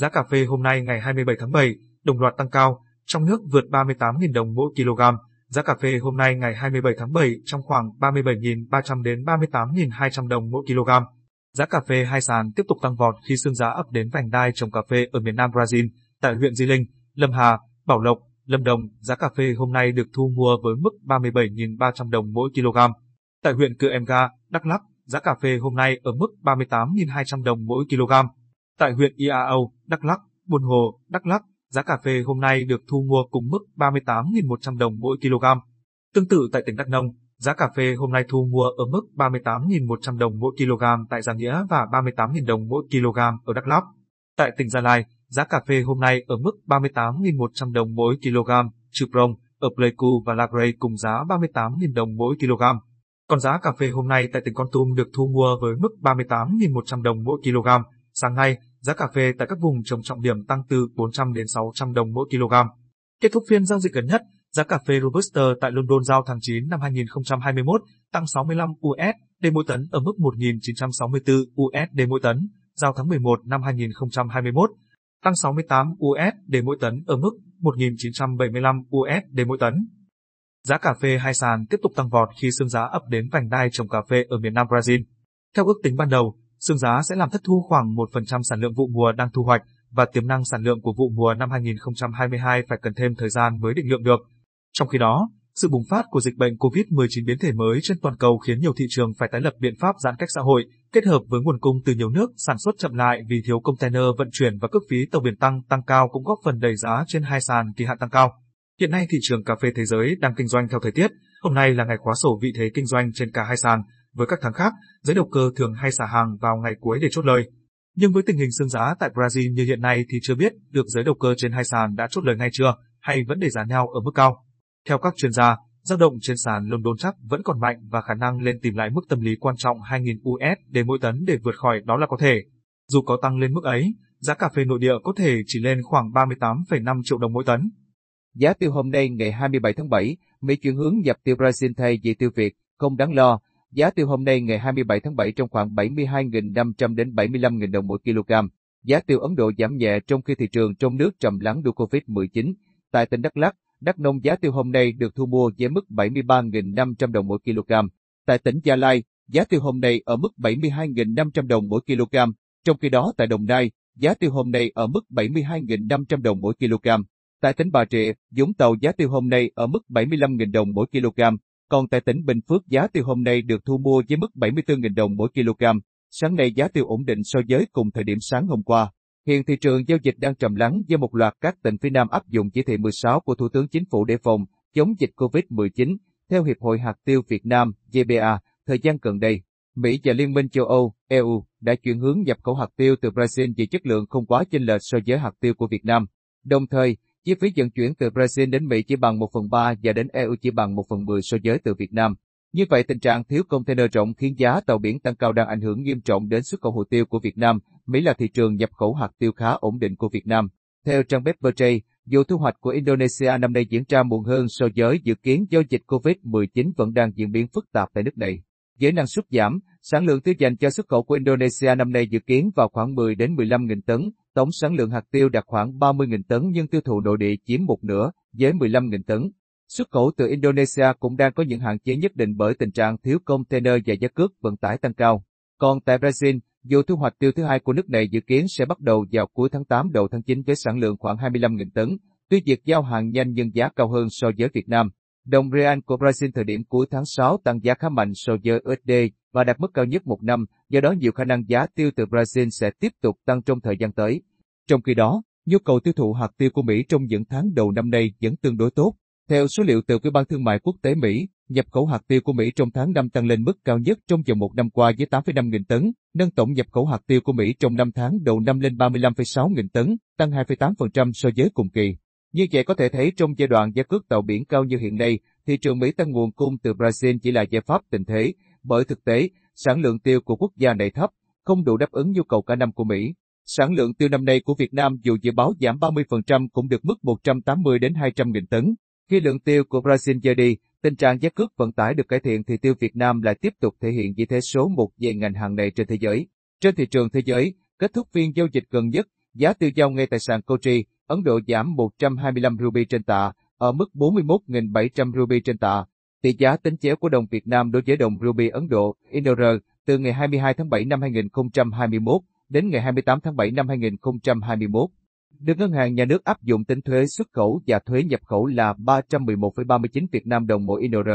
Giá cà phê hôm nay ngày 27 tháng 7 đồng loạt tăng cao, trong nước vượt 38.000 đồng mỗi kg. Giá cà phê hôm nay ngày 27 tháng 7 trong khoảng 37.300 đến 38.200 đồng mỗi kg. Giá cà phê hai sàn tiếp tục tăng vọt khi xương giá ập đến vành đai trồng cà phê ở miền Nam Brazil, tại huyện Di Linh, Lâm Hà, Bảo Lộc, Lâm Đồng, giá cà phê hôm nay được thu mua với mức 37.300 đồng mỗi kg. Tại huyện Cư Em Ga, Đắk Lắk, giá cà phê hôm nay ở mức 38.200 đồng mỗi kg. Tại huyện Iao, Đắk Lắk, Buôn Hồ, Đắk Lắk, giá cà phê hôm nay được thu mua cùng mức 38.100 đồng mỗi kg. Tương tự tại tỉnh Đắk Nông, giá cà phê hôm nay thu mua ở mức 38.100 đồng mỗi kg tại Gia Nghĩa và 38.000 đồng mỗi kg ở Đắk Lắk. Tại tỉnh Gia Lai, giá cà phê hôm nay ở mức 38.100 đồng mỗi kg, trừ Prong, ở Pleiku và Lagrey cùng giá 38.000 đồng mỗi kg. Còn giá cà phê hôm nay tại tỉnh Con Tum được thu mua với mức 38.100 đồng mỗi kg. Sáng nay, giá cà phê tại các vùng trồng trọng điểm tăng từ 400 đến 600 đồng mỗi kg. Kết thúc phiên giao dịch gần nhất, giá cà phê Robusta tại London giao tháng 9 năm 2021 tăng 65 USD mỗi tấn ở mức 1.964 USD mỗi tấn, giao tháng 11 năm 2021 tăng 68 USD mỗi tấn ở mức 1.975 USD mỗi tấn. Giá cà phê hai sàn tiếp tục tăng vọt khi xương giá ập đến vành đai trồng cà phê ở miền Nam Brazil. Theo ước tính ban đầu, Sương giá sẽ làm thất thu khoảng 1% sản lượng vụ mùa đang thu hoạch và tiềm năng sản lượng của vụ mùa năm 2022 phải cần thêm thời gian mới định lượng được. Trong khi đó, sự bùng phát của dịch bệnh COVID-19 biến thể mới trên toàn cầu khiến nhiều thị trường phải tái lập biện pháp giãn cách xã hội, kết hợp với nguồn cung từ nhiều nước sản xuất chậm lại vì thiếu container vận chuyển và cước phí tàu biển tăng tăng cao cũng góp phần đẩy giá trên hai sàn kỳ hạn tăng cao. Hiện nay thị trường cà phê thế giới đang kinh doanh theo thời tiết, hôm nay là ngày khóa sổ vị thế kinh doanh trên cả hai sàn, với các tháng khác, giới đầu cơ thường hay xả hàng vào ngày cuối để chốt lời. Nhưng với tình hình xương giá tại Brazil như hiện nay thì chưa biết được giới đầu cơ trên hai sàn đã chốt lời ngay chưa, hay vẫn để giá nhau ở mức cao. Theo các chuyên gia, dao động trên sàn London chắc vẫn còn mạnh và khả năng lên tìm lại mức tâm lý quan trọng 2.000 USD mỗi tấn để vượt khỏi đó là có thể. Dù có tăng lên mức ấy, giá cà phê nội địa có thể chỉ lên khoảng 38,5 triệu đồng mỗi tấn. Giá tiêu hôm nay ngày 27 tháng 7, Mỹ chuyển hướng nhập tiêu Brazil thay vì tiêu Việt, không đáng lo. Giá tiêu hôm nay ngày 27 tháng 7 trong khoảng 72.500 đến 75.000 đồng mỗi kg. Giá tiêu Ấn Độ giảm nhẹ trong khi thị trường trong nước trầm lắng do Covid-19. Tại tỉnh Đắk Lắk, Đắk Nông giá tiêu hôm nay được thu mua với mức 73.500 đồng mỗi kg. Tại tỉnh Gia Lai, giá tiêu hôm nay ở mức 72.500 đồng mỗi kg. Trong khi đó tại Đồng Nai, giá tiêu hôm nay ở mức 72.500 đồng mỗi kg. Tại tỉnh Bà Rịa, Vũng Tàu giá tiêu hôm nay ở mức 75.000 đồng mỗi kg. Còn tại tỉnh Bình Phước giá tiêu hôm nay được thu mua với mức 74.000 đồng mỗi kg. Sáng nay giá tiêu ổn định so với cùng thời điểm sáng hôm qua. Hiện thị trường giao dịch đang trầm lắng do một loạt các tỉnh phía Nam áp dụng chỉ thị 16 của Thủ tướng Chính phủ để phòng chống dịch COVID-19. Theo Hiệp hội Hạt tiêu Việt Nam, GBA, thời gian gần đây, Mỹ và Liên minh châu Âu, EU, đã chuyển hướng nhập khẩu hạt tiêu từ Brazil vì chất lượng không quá chênh lệch so với hạt tiêu của Việt Nam. Đồng thời, chi phí vận chuyển từ Brazil đến Mỹ chỉ bằng 1 phần 3 và đến EU chỉ bằng 1 phần 10 so với từ Việt Nam. Như vậy tình trạng thiếu container rộng khiến giá tàu biển tăng cao đang ảnh hưởng nghiêm trọng đến xuất khẩu hồ tiêu của Việt Nam. Mỹ là thị trường nhập khẩu hạt tiêu khá ổn định của Việt Nam. Theo trang web Verjay, dù thu hoạch của Indonesia năm nay diễn ra muộn hơn so với dự kiến do dịch COVID-19 vẫn đang diễn biến phức tạp tại nước này. Với năng suất giảm, sản lượng tiêu dành cho xuất khẩu của Indonesia năm nay dự kiến vào khoảng 10 đến 15 nghìn tấn, tổng sản lượng hạt tiêu đạt khoảng 30 nghìn tấn nhưng tiêu thụ nội địa chiếm một nửa, với 15 nghìn tấn. Xuất khẩu từ Indonesia cũng đang có những hạn chế nhất định bởi tình trạng thiếu container và giá cước vận tải tăng cao. Còn tại Brazil, dù thu hoạch tiêu thứ hai của nước này dự kiến sẽ bắt đầu vào cuối tháng 8 đầu tháng 9 với sản lượng khoảng 25.000 tấn, tuy việc giao hàng nhanh nhưng giá cao hơn so với Việt Nam. Đồng real của Brazil thời điểm cuối tháng 6 tăng giá khá mạnh so với USD và đạt mức cao nhất một năm, do đó nhiều khả năng giá tiêu từ Brazil sẽ tiếp tục tăng trong thời gian tới. Trong khi đó, nhu cầu tiêu thụ hạt tiêu của Mỹ trong những tháng đầu năm nay vẫn tương đối tốt. Theo số liệu từ Ủy ban Thương mại Quốc tế Mỹ, nhập khẩu hạt tiêu của Mỹ trong tháng 5 tăng lên mức cao nhất trong vòng một năm qua với 8,5 nghìn tấn, nâng tổng nhập khẩu hạt tiêu của Mỹ trong 5 tháng đầu năm lên 35,6 nghìn tấn, tăng 2,8% so với cùng kỳ. Như vậy có thể thấy trong giai đoạn giá cước tàu biển cao như hiện nay, thị trường Mỹ tăng nguồn cung từ Brazil chỉ là giải pháp tình thế, bởi thực tế, sản lượng tiêu của quốc gia này thấp, không đủ đáp ứng nhu cầu cả năm của Mỹ. Sản lượng tiêu năm nay của Việt Nam dù dự báo giảm 30% cũng được mức 180 đến 200 nghìn tấn. Khi lượng tiêu của Brazil rơi đi, tình trạng giá cước vận tải được cải thiện thì tiêu Việt Nam lại tiếp tục thể hiện vị thế số một về ngành hàng này trên thế giới. Trên thị trường thế giới, kết thúc phiên giao dịch gần nhất, Giá tiêu giao ngay tại sàn Kochi, Ấn Độ giảm 125 ruby trên tạ, ở mức 41.700 ruby trên tạ. Tỷ giá tính chéo của đồng Việt Nam đối với đồng ruby Ấn Độ, INR, từ ngày 22 tháng 7 năm 2021 đến ngày 28 tháng 7 năm 2021. Được Ngân hàng Nhà nước áp dụng tính thuế xuất khẩu và thuế nhập khẩu là 311,39 Việt Nam đồng mỗi INR.